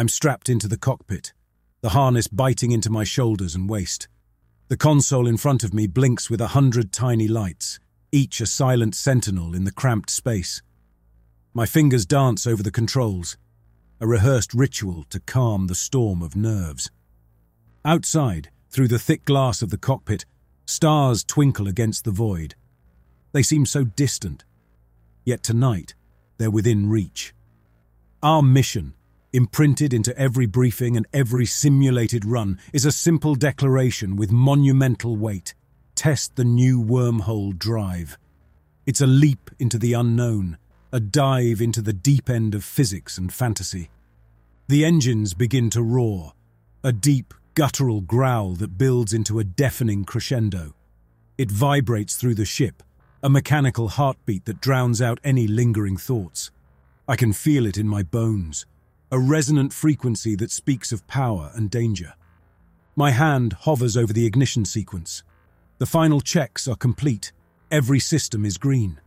I'm strapped into the cockpit, the harness biting into my shoulders and waist. The console in front of me blinks with a hundred tiny lights, each a silent sentinel in the cramped space. My fingers dance over the controls, a rehearsed ritual to calm the storm of nerves. Outside, through the thick glass of the cockpit, stars twinkle against the void. They seem so distant, yet tonight they're within reach. Our mission, imprinted into every briefing and every simulated run, is a simple declaration with monumental weight. Test the new wormhole drive. It's a leap into the unknown, a dive into the deep end of physics and fantasy. The engines begin to roar, a deep, guttural growl that builds into a deafening crescendo. It vibrates through the ship, a mechanical heartbeat that drowns out any lingering thoughts. I can feel it in my bones, a resonant frequency that speaks of power and danger. My hand hovers over the ignition sequence. The final checks are complete. Every system is green.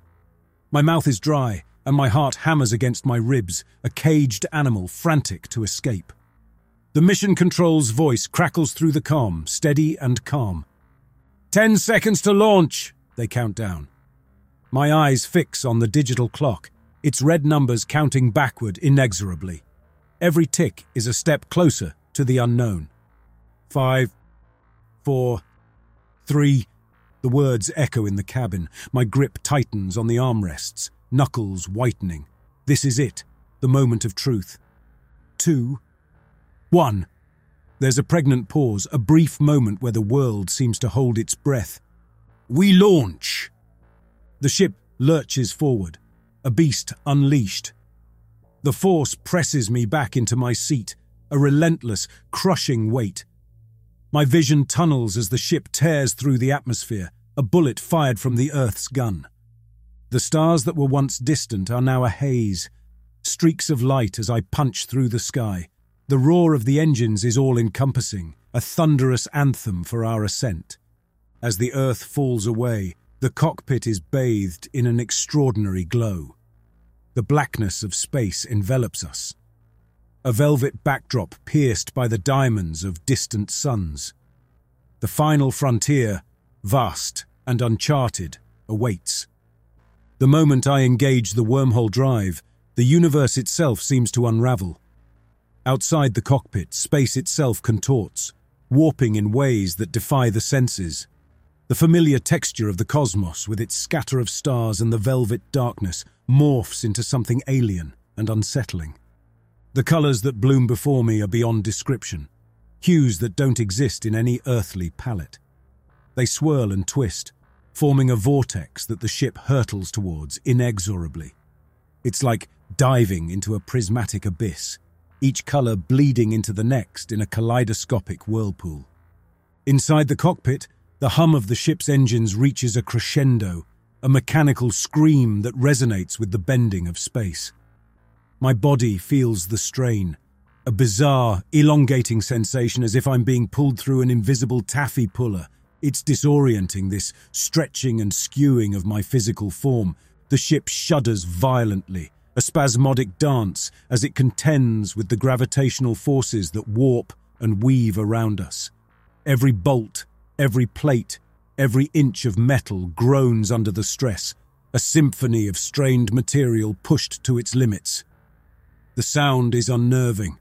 My mouth is dry, and my heart hammers against my ribs, a caged animal frantic to escape. The mission control's voice crackles through the calm, steady and calm. Ten seconds to launch, they count down. My eyes fix on the digital clock, its red numbers counting backward inexorably. Every tick is a step closer to the unknown. Five, four, three. The words echo in the cabin. My grip tightens on the armrests, knuckles whitening. This is it, the moment of truth. Two, one. There's a pregnant pause, a brief moment where the world seems to hold its breath. We launch! The ship lurches forward, a beast unleashed. The force presses me back into my seat, a relentless, crushing weight. My vision tunnels as the ship tears through the atmosphere, a bullet fired from the Earth's gun. The stars that were once distant are now a haze, streaks of light as I punch through the sky. The roar of the engines is all encompassing, a thunderous anthem for our ascent. As the Earth falls away, the cockpit is bathed in an extraordinary glow. The blackness of space envelops us. A velvet backdrop pierced by the diamonds of distant suns. The final frontier, vast and uncharted, awaits. The moment I engage the wormhole drive, the universe itself seems to unravel. Outside the cockpit, space itself contorts, warping in ways that defy the senses. The familiar texture of the cosmos, with its scatter of stars and the velvet darkness, morphs into something alien and unsettling. The colours that bloom before me are beyond description, hues that don't exist in any earthly palette. They swirl and twist, forming a vortex that the ship hurtles towards inexorably. It's like diving into a prismatic abyss, each colour bleeding into the next in a kaleidoscopic whirlpool. Inside the cockpit, the hum of the ship's engines reaches a crescendo, a mechanical scream that resonates with the bending of space. My body feels the strain, a bizarre, elongating sensation as if I'm being pulled through an invisible taffy puller it's disorienting, this stretching and skewing of my physical form. The ship shudders violently, a spasmodic dance as it contends with the gravitational forces that warp and weave around us. Every bolt, every plate, every inch of metal groans under the stress, a symphony of strained material pushed to its limits. The sound is unnerving.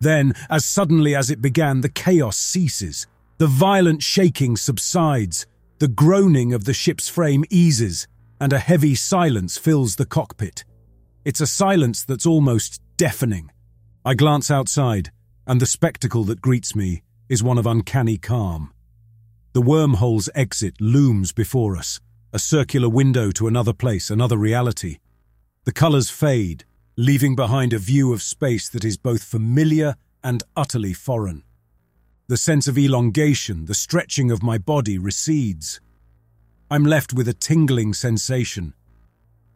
Then, as suddenly as it began, the chaos ceases. The violent shaking subsides, the groaning of the ship's frame eases, and a heavy silence fills the cockpit. It's a silence that's almost deafening. I glance outside, and the spectacle that greets me is one of uncanny calm. The wormhole's exit looms before us, a circular window to another place, another reality. The colours fade, leaving behind a view of space that is both familiar and utterly foreign. The sense of elongation, the stretching of my body recedes. I'm left with a tingling sensation.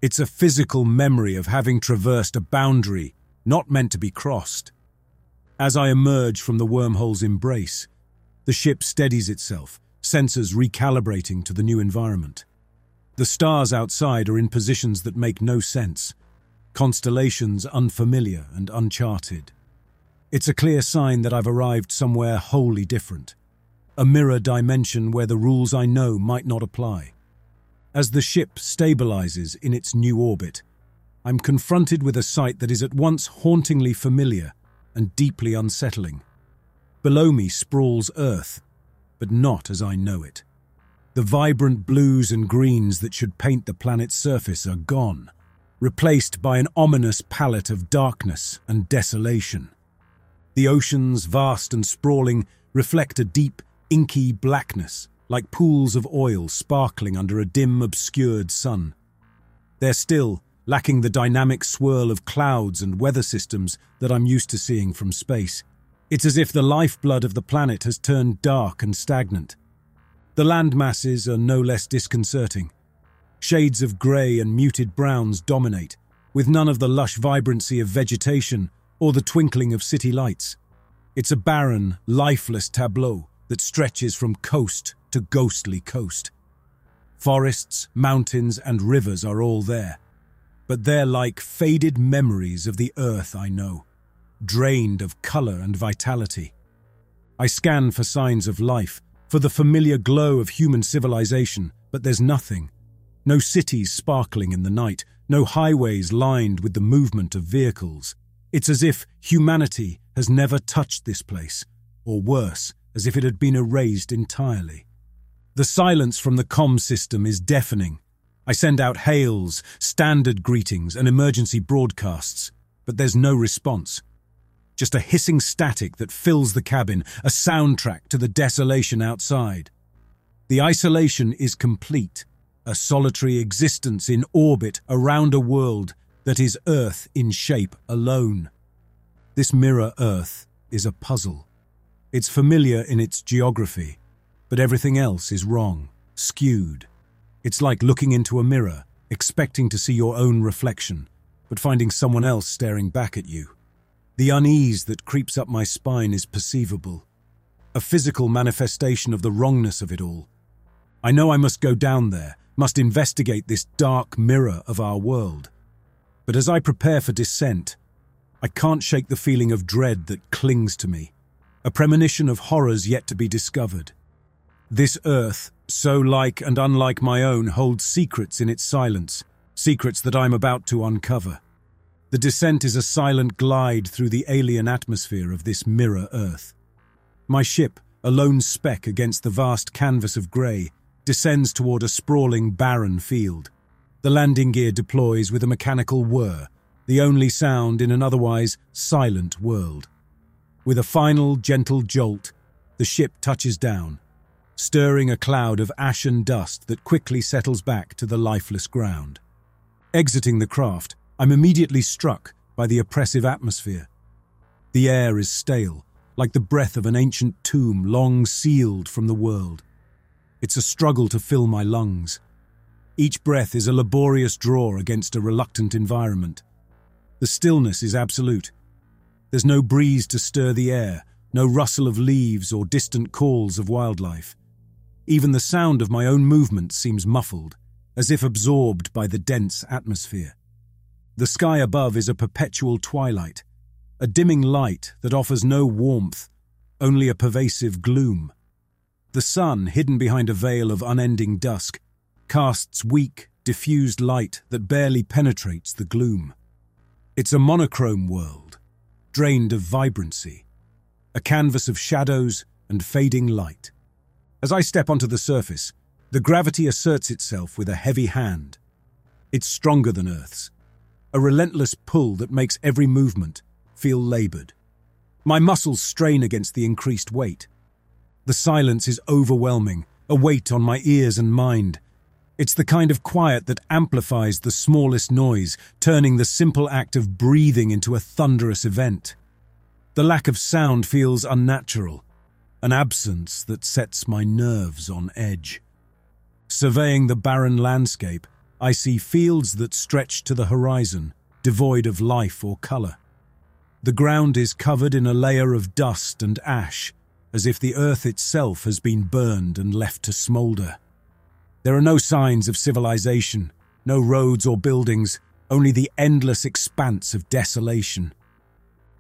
It's a physical memory of having traversed a boundary not meant to be crossed. As I emerge from the wormhole's embrace, the ship steadies itself, sensors recalibrating to the new environment. The stars outside are in positions that make no sense, constellations unfamiliar and uncharted. It's a clear sign that I've arrived somewhere wholly different. A mirror dimension where the rules I know might not apply. As the ship stabilizes in its new orbit, I'm confronted with a sight that is at once hauntingly familiar and deeply unsettling. Below me sprawls Earth, but not as I know it. The vibrant blues and greens that should paint the planet's surface are gone, replaced by an ominous palette of darkness and desolation. The oceans, vast and sprawling, reflect a deep, inky blackness, like pools of oil sparkling under a dim, obscured sun. They're still, lacking the dynamic swirl of clouds and weather systems that I'm used to seeing from space. It's as if the lifeblood of the planet has turned dark and stagnant. The land masses are no less disconcerting. Shades of grey and muted browns dominate, with none of the lush vibrancy of vegetation or the twinkling of city lights. It's a barren, lifeless tableau that stretches from coast to ghostly coast. Forests, mountains, and rivers are all there, but they're like faded memories of the earth I know, drained of colour and vitality. I scan for signs of life, for the familiar glow of human civilization, but there's nothing. No cities sparkling in the night, no highways lined with the movement of vehicles. It's as if humanity has never touched this place, or worse, as if it had been erased entirely. The silence from the com system is deafening. I send out hails, standard greetings, and emergency broadcasts, but there's no response just a hissing static that fills the cabin, a soundtrack to the desolation outside. The isolation is complete, a solitary existence in orbit around a world that is Earth in shape alone. This mirror Earth is a puzzle. It's familiar in its geography, but everything else is wrong, skewed. It's like looking into a mirror, expecting to see your own reflection, but finding someone else staring back at you. The unease that creeps up my spine is perceivable, a physical manifestation of the wrongness of it all. I know I must go down there, must investigate this dark mirror of our world. But as I prepare for descent, I can't shake the feeling of dread that clings to me, a premonition of horrors yet to be discovered. This earth, so like and unlike my own, holds secrets in its silence, secrets that I'm about to uncover. The descent is a silent glide through the alien atmosphere of this mirror Earth. My ship, a lone speck against the vast canvas of grey, descends toward a sprawling, barren field. The landing gear deploys with a mechanical whir, the only sound in an otherwise silent world. With a final, gentle jolt, the ship touches down, stirring a cloud of ashen dust that quickly settles back to the lifeless ground. Exiting the craft, I'm immediately struck by the oppressive atmosphere. The air is stale, like the breath of an ancient tomb long sealed from the world. It's a struggle to fill my lungs. Each breath is a laborious draw against a reluctant environment. The stillness is absolute. There's no breeze to stir the air, no rustle of leaves or distant calls of wildlife. Even the sound of my own movement seems muffled, as if absorbed by the dense atmosphere. The sky above is a perpetual twilight, a dimming light that offers no warmth, only a pervasive gloom. The sun, hidden behind a veil of unending dusk, casts weak, diffused light that barely penetrates the gloom. It's a monochrome world, drained of vibrancy, a canvas of shadows and fading light. As I step onto the surface, the gravity asserts itself with a heavy hand. It's stronger than Earth's, a relentless pull that makes every movement feel laboured. My muscles strain against the increased weight. The silence is overwhelming, a weight on my ears and mind. It's the kind of quiet that amplifies the smallest noise, turning the simple act of breathing into a thunderous event. The lack of sound feels unnatural, an absence that sets my nerves on edge. Surveying the barren landscape, I see fields that stretch to the horizon, devoid of life or colour. The ground is covered in a layer of dust and ash, as if the earth itself has been burned and left to smoulder. There are no signs of civilization, no roads or buildings, only the endless expanse of desolation.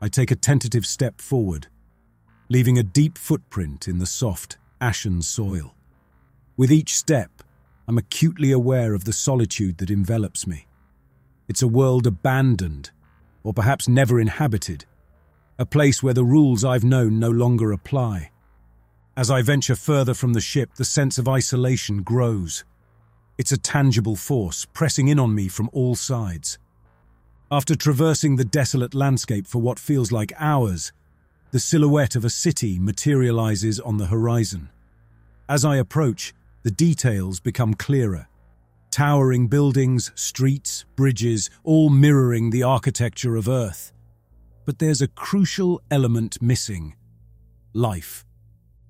I take a tentative step forward, leaving a deep footprint in the soft, ashen soil. With each step, I'm acutely aware of the solitude that envelops me. It's a world abandoned, or perhaps never inhabited, a place where the rules I've known no longer apply. As I venture further from the ship, the sense of isolation grows. It's a tangible force pressing in on me from all sides. After traversing the desolate landscape for what feels like hours, the silhouette of a city materializes on the horizon. As I approach, the details become clearer. Towering buildings, streets, bridges, all mirroring the architecture of Earth. But there's a crucial element missing life.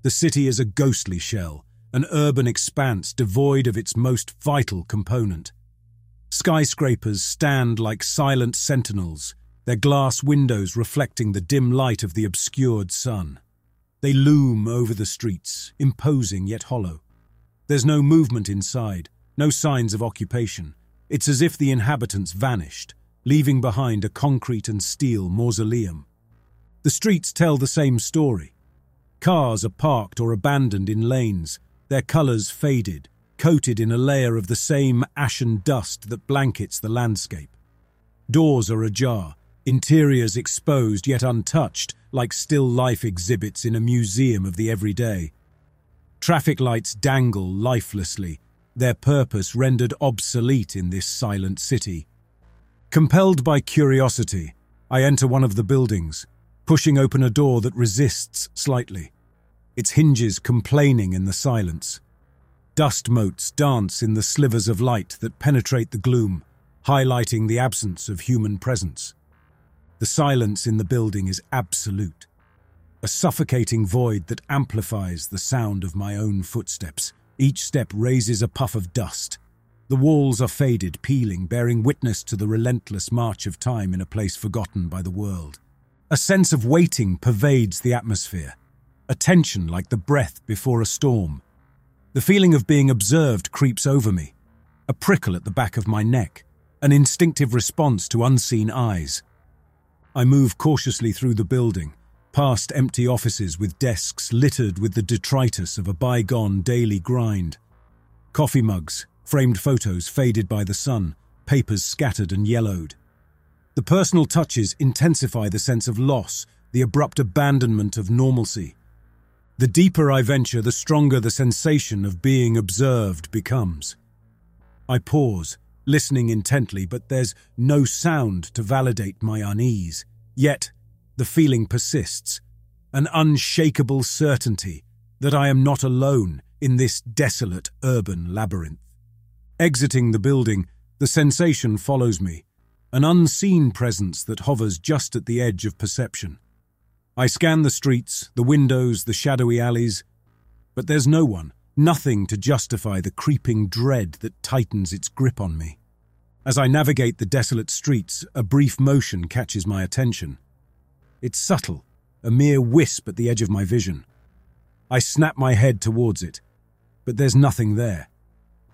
The city is a ghostly shell, an urban expanse devoid of its most vital component. Skyscrapers stand like silent sentinels, their glass windows reflecting the dim light of the obscured sun. They loom over the streets, imposing yet hollow. There's no movement inside, no signs of occupation. It's as if the inhabitants vanished, leaving behind a concrete and steel mausoleum. The streets tell the same story. Cars are parked or abandoned in lanes, their colours faded, coated in a layer of the same ashen dust that blankets the landscape. Doors are ajar, interiors exposed yet untouched, like still life exhibits in a museum of the everyday. Traffic lights dangle lifelessly, their purpose rendered obsolete in this silent city. Compelled by curiosity, I enter one of the buildings, pushing open a door that resists slightly, its hinges complaining in the silence. Dust motes dance in the slivers of light that penetrate the gloom, highlighting the absence of human presence. The silence in the building is absolute a suffocating void that amplifies the sound of my own footsteps. Each step raises a puff of dust. The walls are faded, peeling, bearing witness to the relentless march of time in a place forgotten by the world. A sense of waiting pervades the atmosphere, a tension like the breath before a storm. The feeling of being observed creeps over me, a prickle at the back of my neck, an instinctive response to unseen eyes. I move cautiously through the building, past empty offices with desks littered with the detritus of a bygone daily grind. Coffee mugs, framed photos faded by the sun, papers scattered and yellowed. The personal touches intensify the sense of loss, the abrupt abandonment of normalcy. The deeper I venture, the stronger the sensation of being observed becomes. I pause, listening intently, but there's no sound to validate my unease. Yet, the feeling persists, an unshakable certainty that I am not alone in this desolate urban labyrinth. Exiting the building, the sensation follows me, an unseen presence that hovers just at the edge of perception. I scan the streets, the windows, the shadowy alleys, but there's no one, nothing to justify the creeping dread that tightens its grip on me. As I navigate the desolate streets, a brief motion catches my attention. It's subtle, a mere wisp at the edge of my vision. I snap my head towards it, but there's nothing there.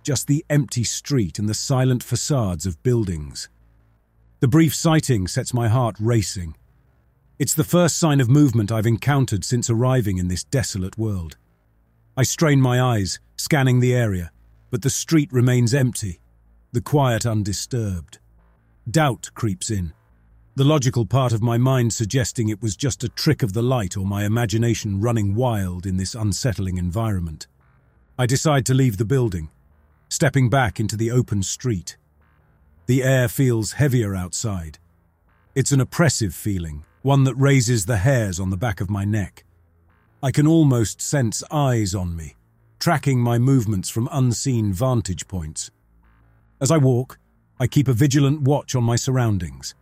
Just the empty street and the silent facades of buildings. The brief sighting sets my heart racing. It's the first sign of movement I've encountered since arriving in this desolate world. I strain my eyes, scanning the area, but the street remains empty, the quiet undisturbed. Doubt creeps in, the logical part of my mind suggesting it was just a trick of the light or my imagination running wild in this unsettling environment. I decide to leave the building, stepping back into the open street. The air feels heavier outside. It's an oppressive feeling, one that raises the hairs on the back of my neck. I can almost sense eyes on me, tracking my movements from unseen vantage points. As I walk, I keep a vigilant watch on my surroundings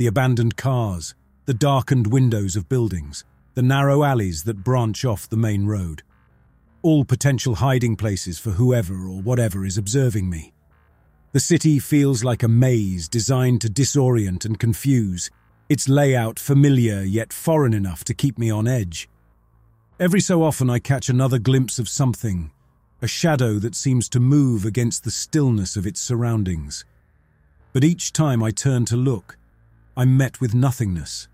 the abandoned cars, the darkened windows of buildings, the narrow alleys that branch off the main road. All potential hiding places for whoever or whatever is observing me. The city feels like a maze designed to disorient and confuse, its layout familiar yet foreign enough to keep me on edge. Every so often I catch another glimpse of something, a shadow that seems to move against the stillness of its surroundings. But each time I turn to look, I'm met with nothingness,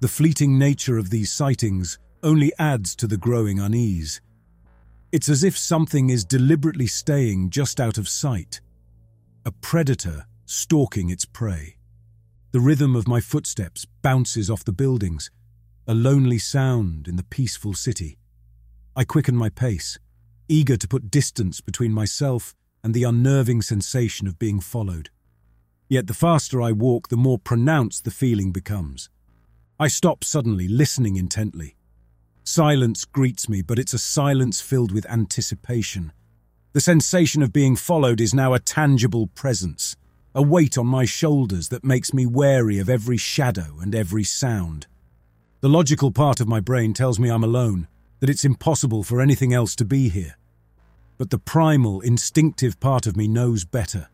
The fleeting nature of these sightings only adds to the growing unease. It's as if something is deliberately staying just out of sight. A predator stalking its prey. The rhythm of my footsteps bounces off the buildings, a lonely sound in the peaceful city. I quicken my pace, eager to put distance between myself and the unnerving sensation of being followed. Yet the faster I walk, the more pronounced the feeling becomes. I stop suddenly, listening intently. Silence greets me, but it's a silence filled with anticipation. The sensation of being followed is now a tangible presence, a weight on my shoulders that makes me wary of every shadow and every sound. The logical part of my brain tells me I'm alone, that it's impossible for anything else to be here. But the primal, instinctive part of me knows better.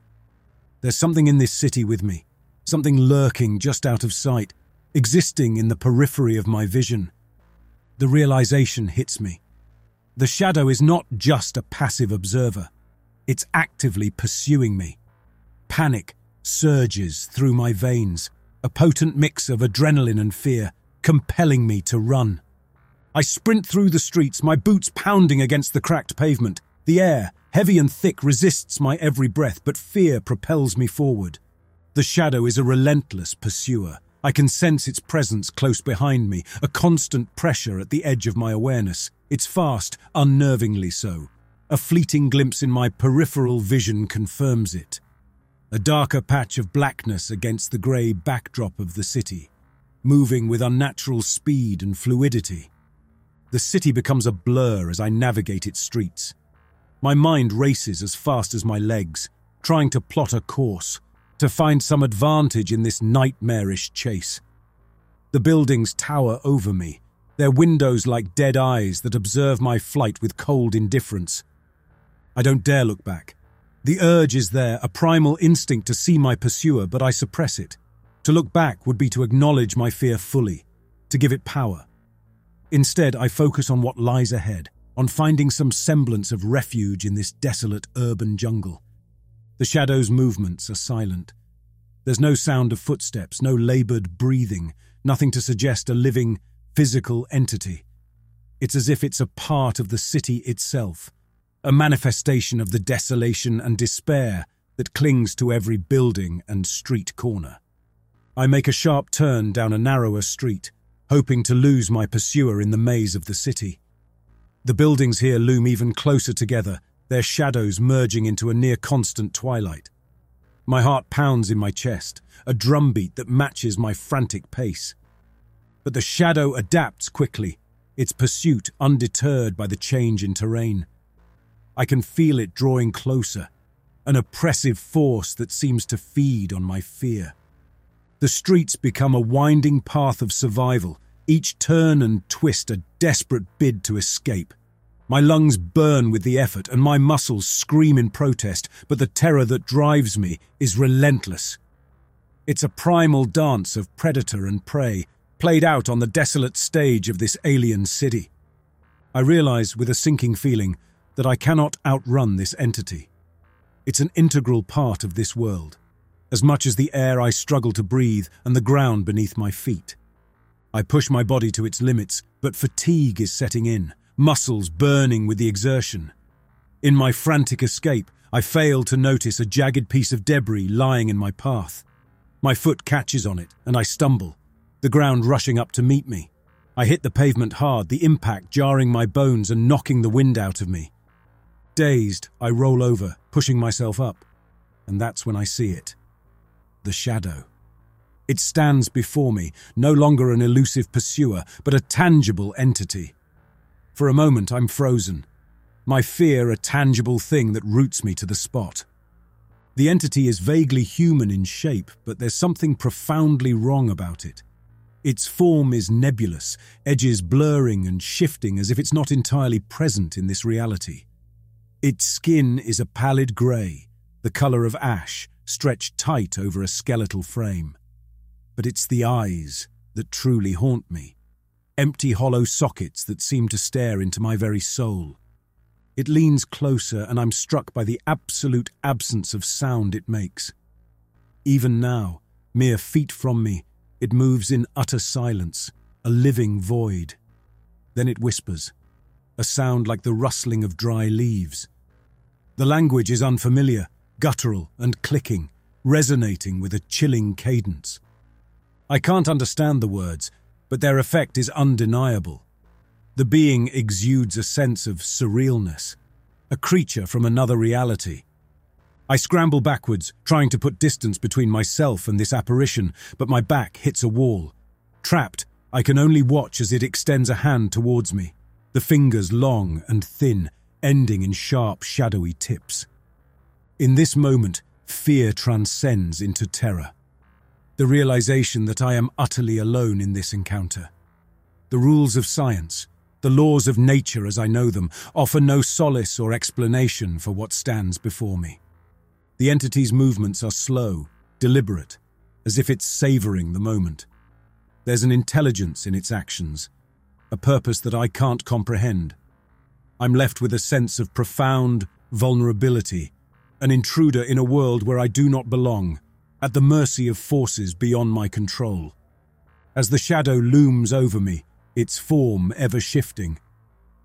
There's something in this city with me, something lurking just out of sight, existing in the periphery of my vision. The realization hits me. The shadow is not just a passive observer, it's actively pursuing me. Panic surges through my veins, a potent mix of adrenaline and fear, compelling me to run. I sprint through the streets, my boots pounding against the cracked pavement. The air, heavy and thick, resists my every breath, but fear propels me forward. The shadow is a relentless pursuer, I can sense its presence close behind me, a constant pressure at the edge of my awareness. It's fast, unnervingly so. A fleeting glimpse in my peripheral vision confirms it. A darker patch of blackness against the grey backdrop of the city, moving with unnatural speed and fluidity. The city becomes a blur as I navigate its streets. My mind races as fast as my legs, trying to plot a course, to find some advantage in this nightmarish chase. The buildings tower over me, their windows like dead eyes that observe my flight with cold indifference. I don't dare look back. The urge is there, a primal instinct to see my pursuer, but I suppress it. To look back would be to acknowledge my fear fully, to give it power. Instead, I focus on what lies ahead, on finding some semblance of refuge in this desolate urban jungle. The shadow's movements are silent. There's no sound of footsteps, no laboured breathing, nothing to suggest a living, physical entity. It's as if it's a part of the city itself, a manifestation of the desolation and despair that clings to every building and street corner. I make a sharp turn down a narrower street, hoping to lose my pursuer in the maze of the city. The buildings here loom even closer together, their shadows merging into a near constant twilight. My heart pounds in my chest, a drumbeat that matches my frantic pace. But the shadow adapts quickly, its pursuit undeterred by the change in terrain. I can feel it drawing closer, an oppressive force that seems to feed on my fear. The streets become a winding path of survival, each turn and twist a desperate bid to escape. My lungs burn with the effort and my muscles scream in protest, but the terror that drives me is relentless. It's a primal dance of predator and prey, played out on the desolate stage of this alien city. I realize with a sinking feeling that I cannot outrun this entity. It's an integral part of this world, as much as the air I struggle to breathe and the ground beneath my feet. I push my body to its limits, but fatigue is setting in muscles burning with the exertion. In my frantic escape, I fail to notice a jagged piece of debris lying in my path. My foot catches on it, and I stumble, the ground rushing up to meet me. I hit the pavement hard, the impact jarring my bones and knocking the wind out of me. Dazed, I roll over, pushing myself up, and that's when I see it. The shadow. It stands before me, no longer an elusive pursuer, but a tangible entity. For a moment, I'm frozen, my fear a tangible thing that roots me to the spot. The entity is vaguely human in shape, but there's something profoundly wrong about it. Its form is nebulous, edges blurring and shifting as if it's not entirely present in this reality. Its skin is a pallid grey, the colour of ash, stretched tight over a skeletal frame. But it's the eyes that truly haunt me empty hollow sockets that seem to stare into my very soul. It leans closer, and I'm struck by the absolute absence of sound it makes. Even now, mere feet from me, it moves in utter silence, a living void. Then it whispers, a sound like the rustling of dry leaves. The language is unfamiliar, guttural and clicking, resonating with a chilling cadence. I can't understand the words, but their effect is undeniable. The being exudes a sense of surrealness, a creature from another reality. I scramble backwards, trying to put distance between myself and this apparition, but my back hits a wall. Trapped, I can only watch as it extends a hand towards me, the fingers long and thin, ending in sharp, shadowy tips. In this moment, fear transcends into terror. The realization that I am utterly alone in this encounter. The rules of science, the laws of nature as I know them, offer no solace or explanation for what stands before me. The entity's movements are slow, deliberate, as if it's savouring the moment. There's an intelligence in its actions, a purpose that I can't comprehend. I'm left with a sense of profound vulnerability, an intruder in a world where I do not belong, at the mercy of forces beyond my control. As the shadow looms over me, its form ever shifting.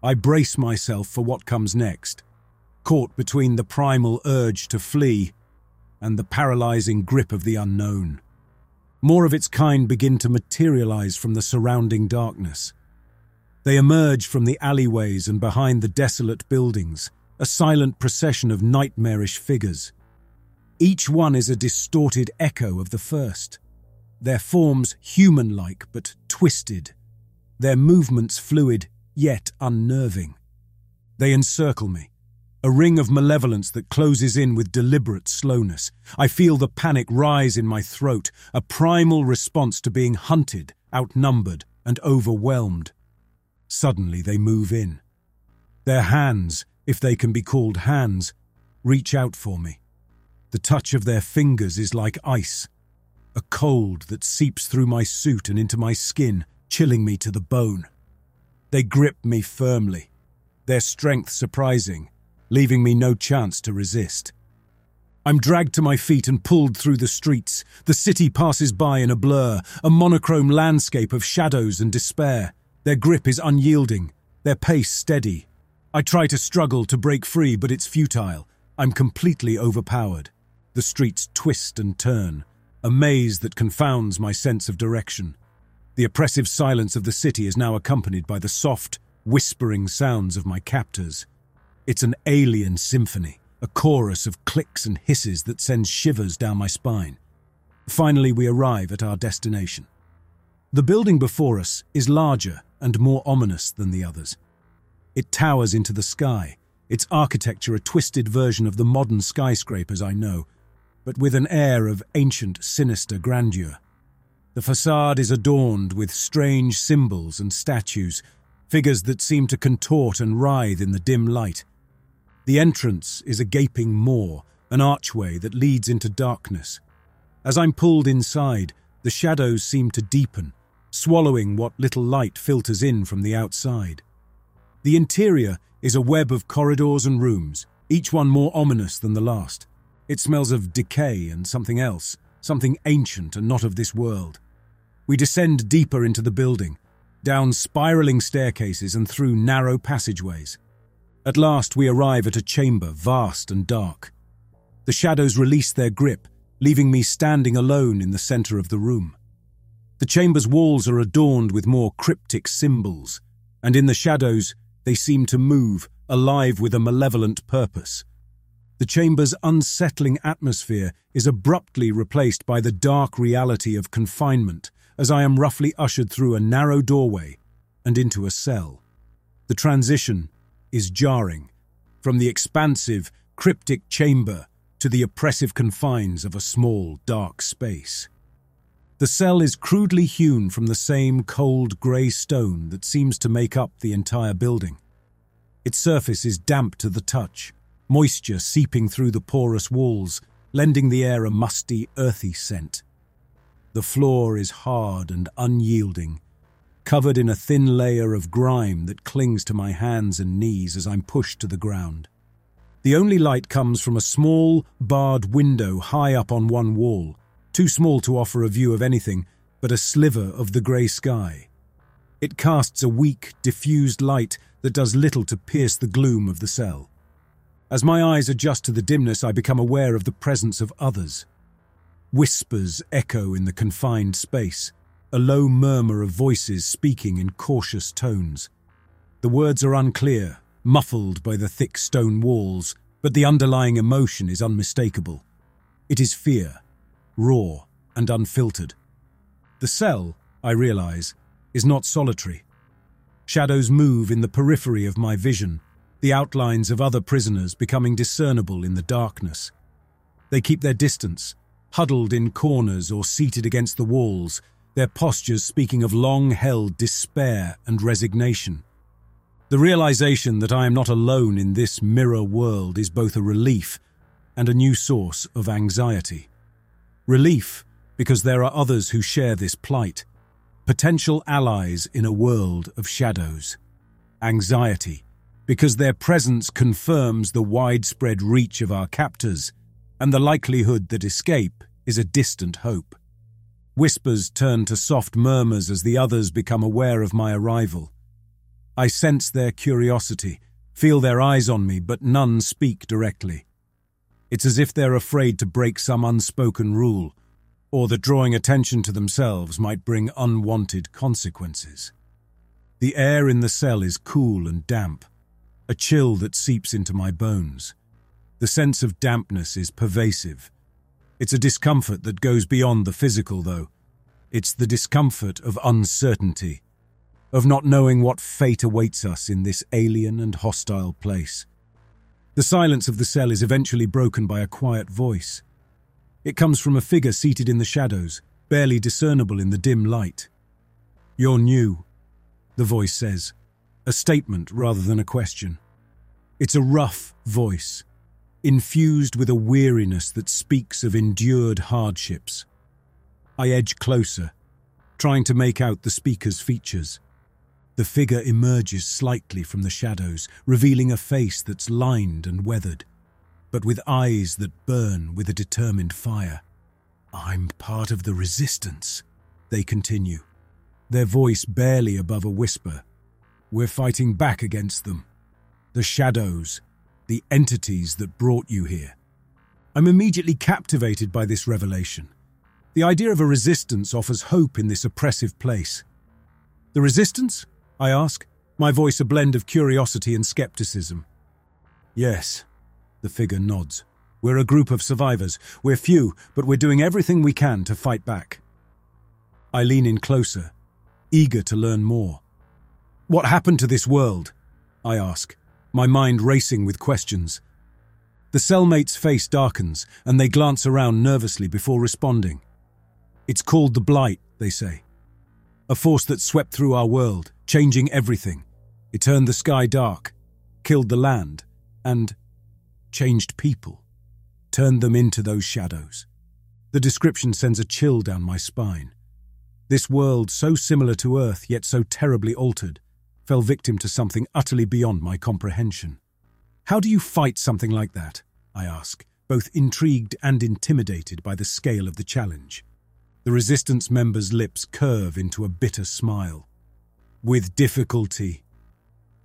I brace myself for what comes next, caught between the primal urge to flee and the paralyzing grip of the unknown. More of its kind begin to materialize from the surrounding darkness. They emerge from the alleyways and behind the desolate buildings, a silent procession of nightmarish figures. Each one is a distorted echo of the first, their forms human like but twisted their movements fluid yet unnerving. They encircle me, a ring of malevolence that closes in with deliberate slowness. I feel the panic rise in my throat, a primal response to being hunted, outnumbered, and overwhelmed. Suddenly they move in. Their hands, if they can be called hands, reach out for me. The touch of their fingers is like ice, a cold that seeps through my suit and into my skin, chilling me to the bone. They grip me firmly, their strength surprising, leaving me no chance to resist. I'm dragged to my feet and pulled through the streets. The city passes by in a blur, a monochrome landscape of shadows and despair. Their grip is unyielding, their pace steady. I try to struggle to break free, but it's futile. I'm completely overpowered. The streets twist and turn, a maze that confounds my sense of direction. The oppressive silence of the city is now accompanied by the soft, whispering sounds of my captors. It's an alien symphony, a chorus of clicks and hisses that sends shivers down my spine. Finally, we arrive at our destination. The building before us is larger and more ominous than the others. It towers into the sky, its architecture a twisted version of the modern skyscrapers I know, but with an air of ancient, sinister grandeur. The facade is adorned with strange symbols and statues, figures that seem to contort and writhe in the dim light. The entrance is a gaping maw, an archway that leads into darkness. As I'm pulled inside, the shadows seem to deepen, swallowing what little light filters in from the outside. The interior is a web of corridors and rooms, each one more ominous than the last. It smells of decay and something else, something ancient and not of this world. We descend deeper into the building, down spiraling staircases and through narrow passageways. At last, we arrive at a chamber vast and dark. The shadows release their grip, leaving me standing alone in the center of the room. The chamber's walls are adorned with more cryptic symbols, and in the shadows, they seem to move, alive with a malevolent purpose. The chamber's unsettling atmosphere is abruptly replaced by the dark reality of confinement, as I am roughly ushered through a narrow doorway and into a cell. The transition is jarring from the expansive, cryptic chamber to the oppressive confines of a small, dark space. The cell is crudely hewn from the same cold grey stone that seems to make up the entire building. Its surface is damp to the touch, moisture seeping through the porous walls, lending the air a musty, earthy scent. The floor is hard and unyielding, covered in a thin layer of grime that clings to my hands and knees as I'm pushed to the ground. The only light comes from a small, barred window high up on one wall, too small to offer a view of anything but a sliver of the grey sky. It casts a weak, diffused light that does little to pierce the gloom of the cell. As my eyes adjust to the dimness, I become aware of the presence of others. Whispers echo in the confined space, a low murmur of voices speaking in cautious tones. The words are unclear, muffled by the thick stone walls, but the underlying emotion is unmistakable. It is fear, raw and unfiltered. The cell, I realize, is not solitary. Shadows move in the periphery of my vision, the outlines of other prisoners becoming discernible in the darkness. They keep their distance, huddled in corners or seated against the walls, their postures speaking of long held despair and resignation. The realization that I am not alone in this mirror world is both a relief and a new source of anxiety. Relief because there are others who share this plight, potential allies in a world of shadows. Anxiety because their presence confirms the widespread reach of our captors and the likelihood that escape is a distant hope. Whispers turn to soft murmurs as the others become aware of my arrival. I sense their curiosity, feel their eyes on me, but none speak directly. It's as if they're afraid to break some unspoken rule, or that drawing attention to themselves might bring unwanted consequences. The air in the cell is cool and damp, a chill that seeps into my bones. The sense of dampness is pervasive. It's a discomfort that goes beyond the physical, though. It's the discomfort of uncertainty, of not knowing what fate awaits us in this alien and hostile place. The silence of the cell is eventually broken by a quiet voice. It comes from a figure seated in the shadows, barely discernible in the dim light. You're new, the voice says, a statement rather than a question. It's a rough voice, infused with a weariness that speaks of endured hardships. I edge closer, trying to make out the speaker's features. The figure emerges slightly from the shadows, revealing a face that's lined and weathered, but with eyes that burn with a determined fire. I'm part of the resistance, they continue, their voice barely above a whisper we're fighting back against them. The shadows, the entities that brought you here. I'm immediately captivated by this revelation. The idea of a resistance offers hope in this oppressive place. The resistance? I ask, my voice a blend of curiosity and skepticism. Yes, the figure nods. We're a group of survivors. We're few, but we're doing everything we can to fight back. I lean in closer, eager to learn more. What happened to this world? I ask, my mind racing with questions. The cellmate's face darkens, and they glance around nervously before responding. It's called the Blight, they say. A force that swept through our world, changing everything. It turned the sky dark, killed the land, and changed people, turned them into those shadows. The description sends a chill down my spine. This world, so similar to Earth, yet so terribly altered, fell victim to something utterly beyond my comprehension. How do you fight something like that? I ask, both intrigued and intimidated by the scale of the challenge. The resistance member's lips curve into a bitter smile. With difficulty.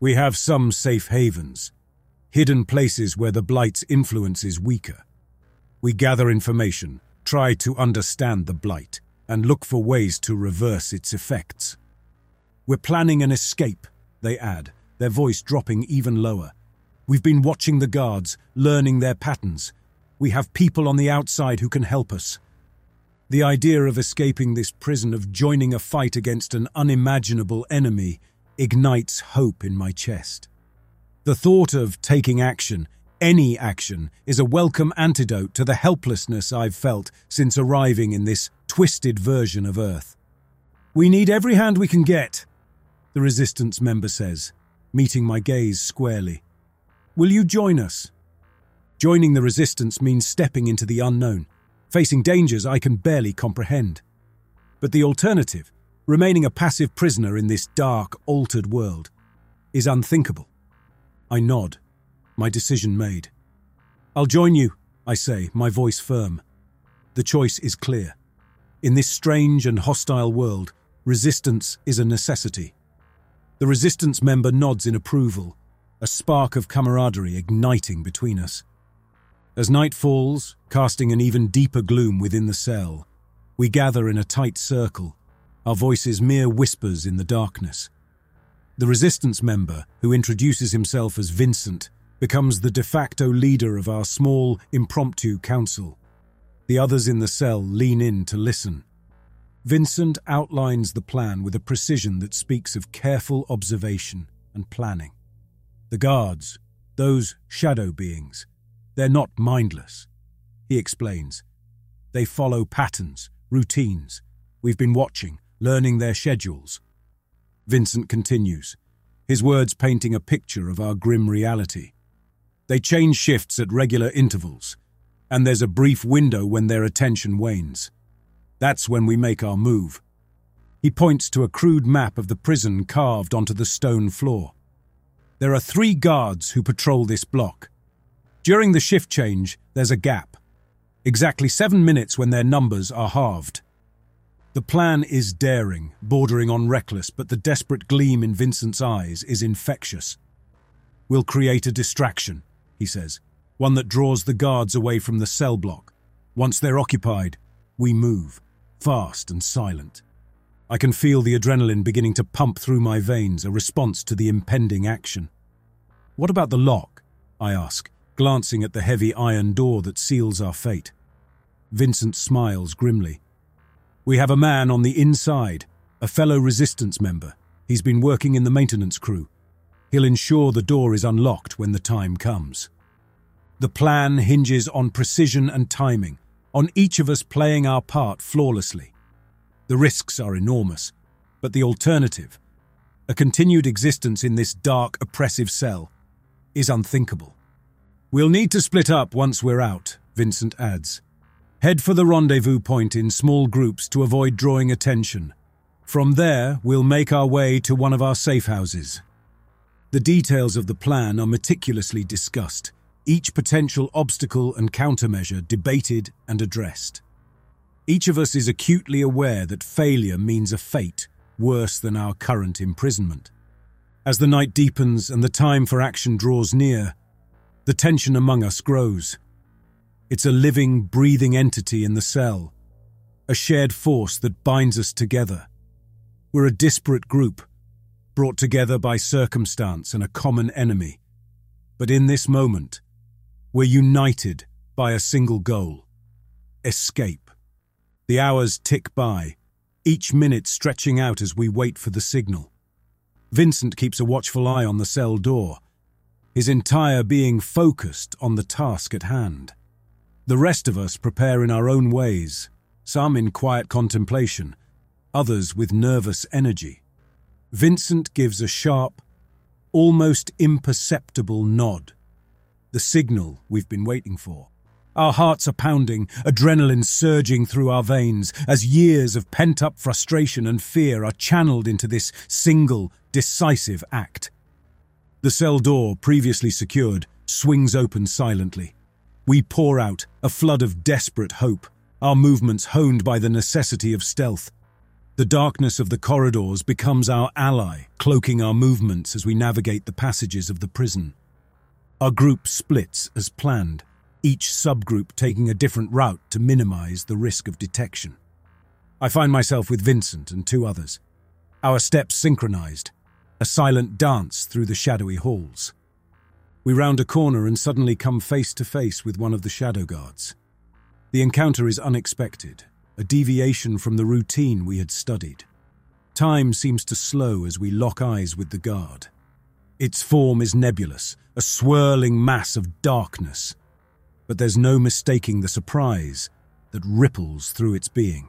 We have some safe havens, hidden places where the Blight's influence is weaker. We gather information, try to understand the Blight, and look for ways to reverse its effects. We're planning an escape, they add, their voice dropping even lower. We've been watching the guards, learning their patterns. We have people on the outside who can help us. The idea of escaping this prison, of joining a fight against an unimaginable enemy, ignites hope in my chest. The thought of taking action, any action, is a welcome antidote to the helplessness I've felt since arriving in this twisted version of Earth. We need every hand we can get, the Resistance member says, meeting my gaze squarely. Will you join us? Joining the Resistance means stepping into the unknown, facing dangers I can barely comprehend. But the alternative, remaining a passive prisoner in this dark, altered world, is unthinkable. I nod, my decision made. I'll join you, I say, my voice firm. The choice is clear. In this strange and hostile world, resistance is a necessity. The resistance member nods in approval, a spark of camaraderie igniting between us. As night falls, casting an even deeper gloom within the cell, we gather in a tight circle, our voices mere whispers in the darkness. The resistance member, who introduces himself as Vincent, becomes the de facto leader of our small, impromptu council. The others in the cell lean in to listen. Vincent outlines the plan with a precision that speaks of careful observation and planning. The guards, those shadow beings, they're not mindless. He explains. They follow patterns, routines. We've been watching, learning their schedules. Vincent continues, his words painting a picture of our grim reality. They change shifts at regular intervals, and there's a brief window when their attention wanes. That's when we make our move. He points to a crude map of the prison carved onto the stone floor. There are three guards who patrol this block. During the shift change, there's a gap. Exactly seven minutes when their numbers are halved. The plan is daring, bordering on reckless, but the desperate gleam in Vincent's eyes is infectious. We'll create a distraction, he says, one that draws the guards away from the cell block. Once they're occupied, we move, fast and silent. I can feel the adrenaline beginning to pump through my veins, a response to the impending action. What about the lock? I ask, glancing at the heavy iron door that seals our fate. Vincent smiles grimly. We have a man on the inside, a fellow resistance member. He's been working in the maintenance crew. He'll ensure the door is unlocked when the time comes. The plan hinges on precision and timing, on each of us playing our part flawlessly. The risks are enormous, but the alternative, a continued existence in this dark, oppressive cell, is unthinkable. We'll need to split up once we're out, Vincent adds. Head for the rendezvous point in small groups to avoid drawing attention. From there, we'll make our way to one of our safe houses. The details of the plan are meticulously discussed, each potential obstacle and countermeasure debated and addressed. Each of us is acutely aware that failure means a fate worse than our current imprisonment. As the night deepens and the time for action draws near, the tension among us grows. It's a living, breathing entity in the cell, a shared force that binds us together. We're a disparate group, brought together by circumstance and a common enemy. But in this moment, we're united by a single goal escape. The hours tick by, each minute stretching out as we wait for the signal. Vincent keeps a watchful eye on the cell door, his entire being focused on the task at hand. The rest of us prepare in our own ways, some in quiet contemplation, others with nervous energy. Vincent gives a sharp, almost imperceptible nod, the signal we've been waiting for. Our hearts are pounding, adrenaline surging through our veins as years of pent up frustration and fear are channeled into this single, decisive act. The cell door, previously secured, swings open silently. We pour out, a flood of desperate hope, our movements honed by the necessity of stealth. The darkness of the corridors becomes our ally, cloaking our movements as we navigate the passages of the prison. Our group splits as planned, each subgroup taking a different route to minimize the risk of detection. I find myself with Vincent and two others. Our steps synchronized, a silent dance through the shadowy halls. We round a corner and suddenly come face to face with one of the shadow guards. The encounter is unexpected, a deviation from the routine we had studied. Time seems to slow as we lock eyes with the guard. Its form is nebulous, a swirling mass of darkness, but there's no mistaking the surprise that ripples through its being.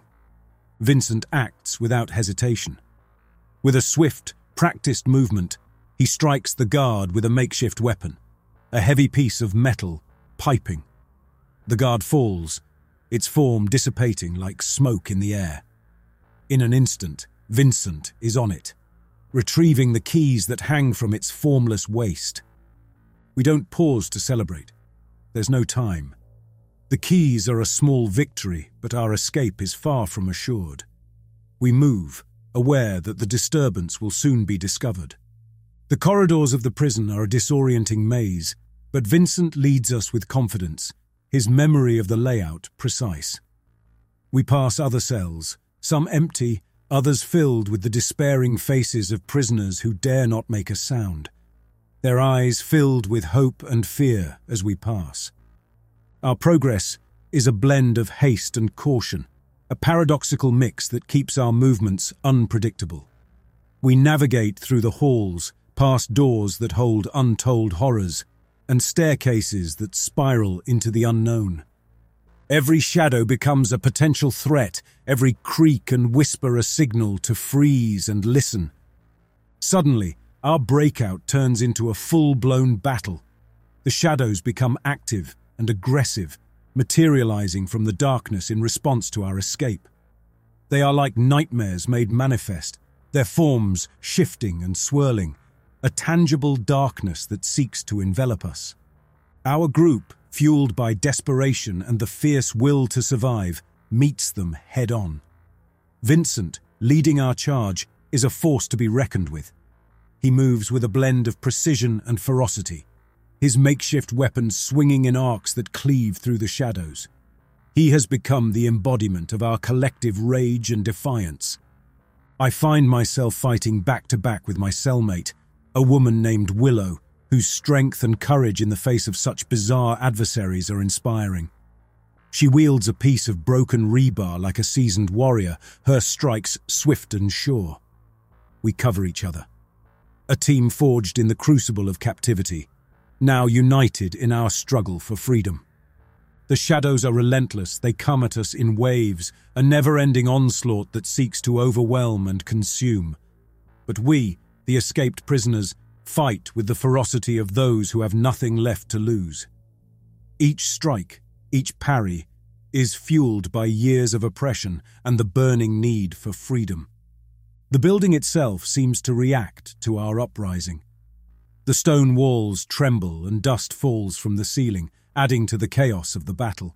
Vincent acts without hesitation. With a swift, practiced movement, he strikes the guard with a makeshift weapon, a heavy piece of metal, piping. The guard falls, its form dissipating like smoke in the air. In an instant, Vincent is on it, retrieving the keys that hang from its formless waist. We don't pause to celebrate. There's no time. The keys are a small victory, but our escape is far from assured. We move, aware that the disturbance will soon be discovered. The corridors of the prison are a disorienting maze, but Vincent leads us with confidence, his memory of the layout precise. We pass other cells, some empty, others filled with the despairing faces of prisoners who dare not make a sound, their eyes filled with hope and fear as we pass. Our progress is a blend of haste and caution, a paradoxical mix that keeps our movements unpredictable. We navigate through the halls, past doors that hold untold horrors, and staircases that spiral into the unknown. Every shadow becomes a potential threat, every creak and whisper a signal to freeze and listen. Suddenly, our breakout turns into a full-blown battle. The shadows become active and aggressive, materializing from the darkness in response to our escape. They are like nightmares made manifest, their forms shifting and swirling, a tangible darkness that seeks to envelop us. Our group, fueled by desperation and the fierce will to survive, meets them head on. Vincent, leading our charge, is a force to be reckoned with. He moves with a blend of precision and ferocity, his makeshift weapons swinging in arcs that cleave through the shadows. He has become the embodiment of our collective rage and defiance. I find myself fighting back to back with my cellmate, a woman named Willow, whose strength and courage in the face of such bizarre adversaries are inspiring. She wields a piece of broken rebar like a seasoned warrior, her strikes swift and sure. We cover each other. A team forged in the crucible of captivity, now united in our struggle for freedom. The shadows are relentless, they come at us in waves, a never-ending onslaught that seeks to overwhelm and consume. But we, the escaped prisoners, fight with the ferocity of those who have nothing left to lose. Each strike, each parry, is fueled by years of oppression and the burning need for freedom. The building itself seems to react to our uprising. The stone walls tremble and dust falls from the ceiling, adding to the chaos of the battle.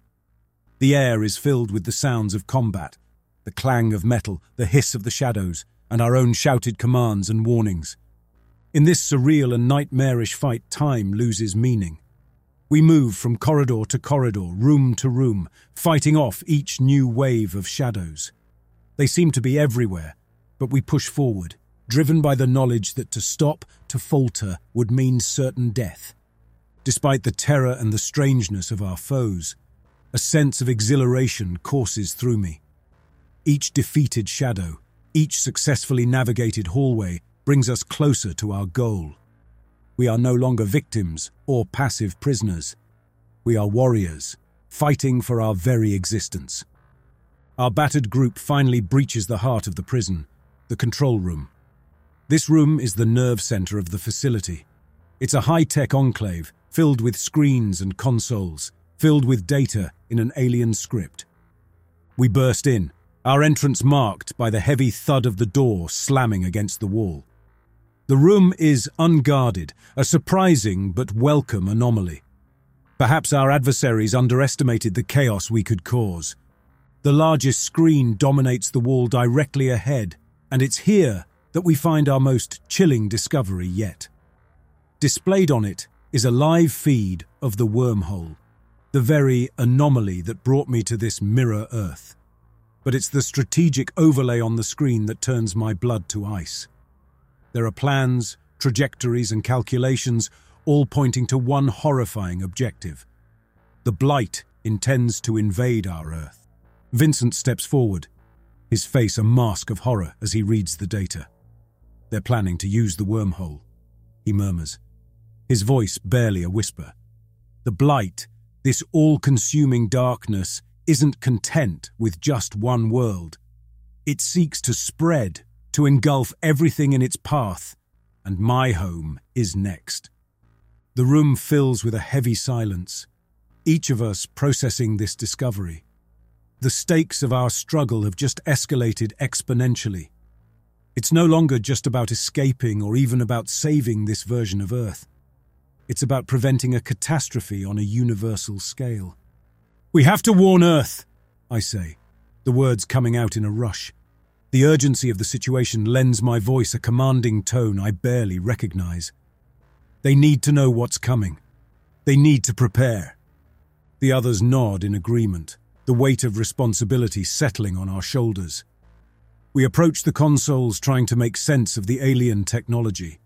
The air is filled with the sounds of combat, the clang of metal, the hiss of the shadows, and our own shouted commands and warnings. In this surreal and nightmarish fight, time loses meaning. We move from corridor to corridor, room to room, fighting off each new wave of shadows. They seem to be everywhere, but we push forward, driven by the knowledge that to stop, to falter, would mean certain death. Despite the terror and the strangeness of our foes, a sense of exhilaration courses through me. Each defeated shadow, each successfully navigated hallway brings us closer to our goal. We are no longer victims or passive prisoners. We are warriors, fighting for our very existence. Our battered group finally breaches the heart of the prison, the control room. This room is the nerve center of the facility. It's a high-tech enclave filled with screens and consoles, filled with data in an alien script. We burst in, our entrance marked by the heavy thud of the door slamming against the wall. The room is unguarded, a surprising but welcome anomaly. Perhaps our adversaries underestimated the chaos we could cause. The largest screen dominates the wall directly ahead, and it's here that we find our most chilling discovery yet. Displayed on it is a live feed of the wormhole, the very anomaly that brought me to this mirror Earth. But it's the strategic overlay on the screen that turns my blood to ice. There are plans, trajectories, and calculations, all pointing to one horrifying objective. The Blight intends to invade our Earth. Vincent steps forward, his face a mask of horror as he reads the data. They're planning to use the wormhole, he murmurs, his voice barely a whisper. The blight, this all-consuming darkness, isn't content with just one world. It seeks to spread, to engulf everything in its path, and my home is next. The room fills with a heavy silence, each of us processing this discovery. The stakes of our struggle have just escalated exponentially. It's no longer just about escaping or even about saving this version of Earth. It's about preventing a catastrophe on a universal scale. We have to warn Earth, I say, the words coming out in a rush. The urgency of the situation lends my voice a commanding tone I barely recognize. They need to know what's coming. They need to prepare. The others nod in agreement, the weight of responsibility settling on our shoulders. We approach the consoles trying to make sense of the alien technology.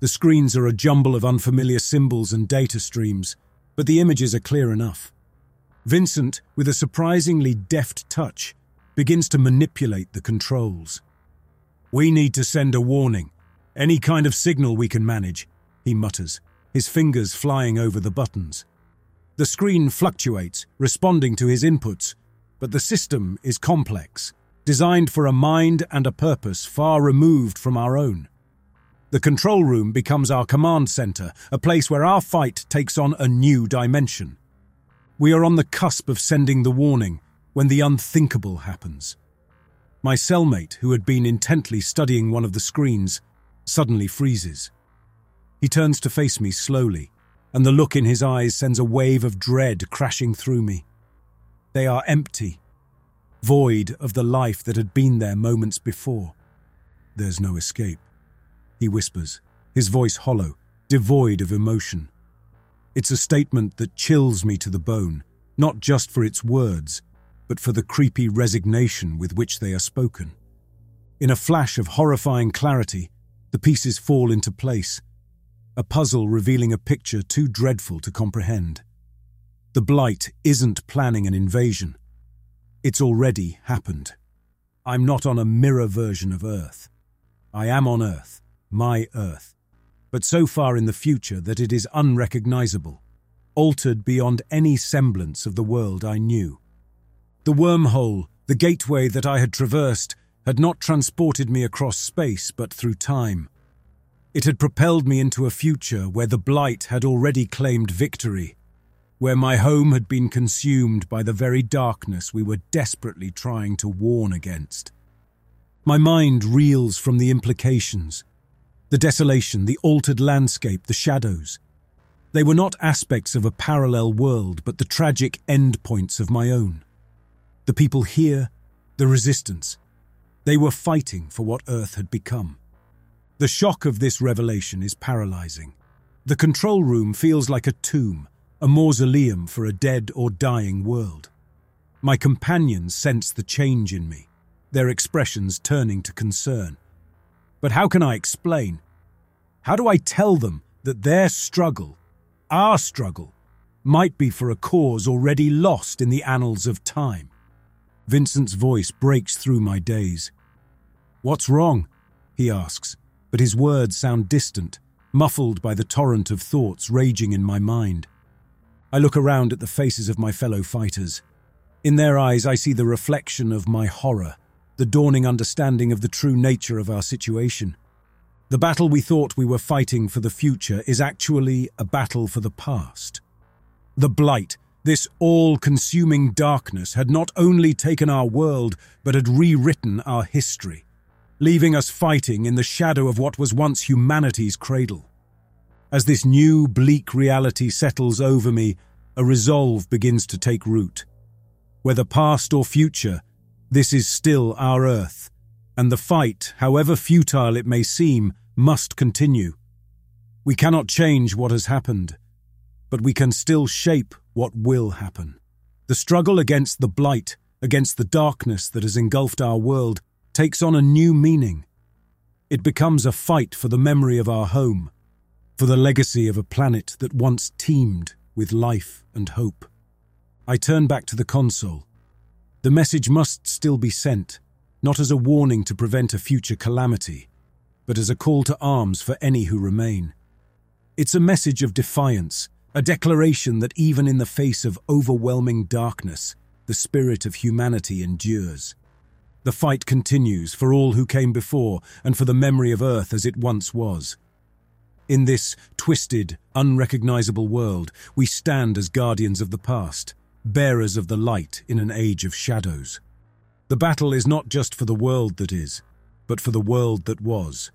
The screens are a jumble of unfamiliar symbols and data streams, but the images are clear enough. Vincent, with a surprisingly deft touch, begins to manipulate the controls. We need to send a warning. Any kind of signal we can manage, he mutters, his fingers flying over the buttons. The screen fluctuates, responding to his inputs, but the system is complex, designed for a mind and a purpose far removed from our own. The control room becomes our command center, a place where our fight takes on a new dimension. We are on the cusp of sending the warning when the unthinkable happens. My cellmate, who had been intently studying one of the screens, suddenly freezes. He turns to face me slowly, and the look in his eyes sends a wave of dread crashing through me. They are empty, void of the life that had been there moments before. There's no escape, he whispers, his voice hollow, devoid of emotion. It's a statement that chills me to the bone, not just for its words, but for the creepy resignation with which they are spoken. In a flash of horrifying clarity, the pieces fall into place, a puzzle revealing a picture too dreadful to comprehend. The Blight isn't planning an invasion. It's already happened. I'm not on a mirror version of Earth. I am on Earth, my Earth, but so far in the future that it is unrecognizable, altered beyond any semblance of the world I knew. The wormhole, the gateway that I had traversed, had not transported me across space but through time. It had propelled me into a future where the Blight had already claimed victory, where my home had been consumed by the very darkness we were desperately trying to warn against. My mind reels from the implications the desolation, the altered landscape, the shadows. They were not aspects of a parallel world, but the tragic endpoints of my own. The people here, the resistance. They were fighting for what Earth had become. The shock of this revelation is paralyzing. The control room feels like a tomb, a mausoleum for a dead or dying world. My companions sense the change in me, their expressions turning to concern. But how can I explain? How do I tell them that their struggle, our struggle, might be for a cause already lost in the annals of time? Vincent's voice breaks through my daze. What's wrong? he asks, but his words sound distant, muffled by the torrent of thoughts raging in my mind. I look around at the faces of my fellow fighters. In their eyes, I see the reflection of my horror, the dawning understanding of the true nature of our situation. The battle we thought we were fighting for the future is actually a battle for the past. The Blight, this all-consuming darkness, had not only taken our world, but had rewritten our history leaving us fighting in the shadow of what was once humanity's cradle. As this new, bleak reality settles over me, a resolve begins to take root. Whether past or future, this is still our Earth, and the fight, however futile it may seem, must continue. We cannot change what has happened, but we can still shape what will happen. The struggle against the blight, against the darkness that has engulfed our world, takes on a new meaning. It becomes a fight for the memory of our home, for the legacy of a planet that once teemed with life and hope. I turn back to the console. The message must still be sent, not as a warning to prevent a future calamity, but as a call to arms for any who remain. It's a message of defiance, a declaration that even in the face of overwhelming darkness, the spirit of humanity endures. The fight continues for all who came before and for the memory of Earth as it once was. In this twisted, unrecognizable world, we stand as guardians of the past, bearers of the light in an age of shadows. The battle is not just for the world that is, but for the world that was,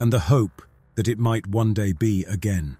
and the hope that it might one day be again.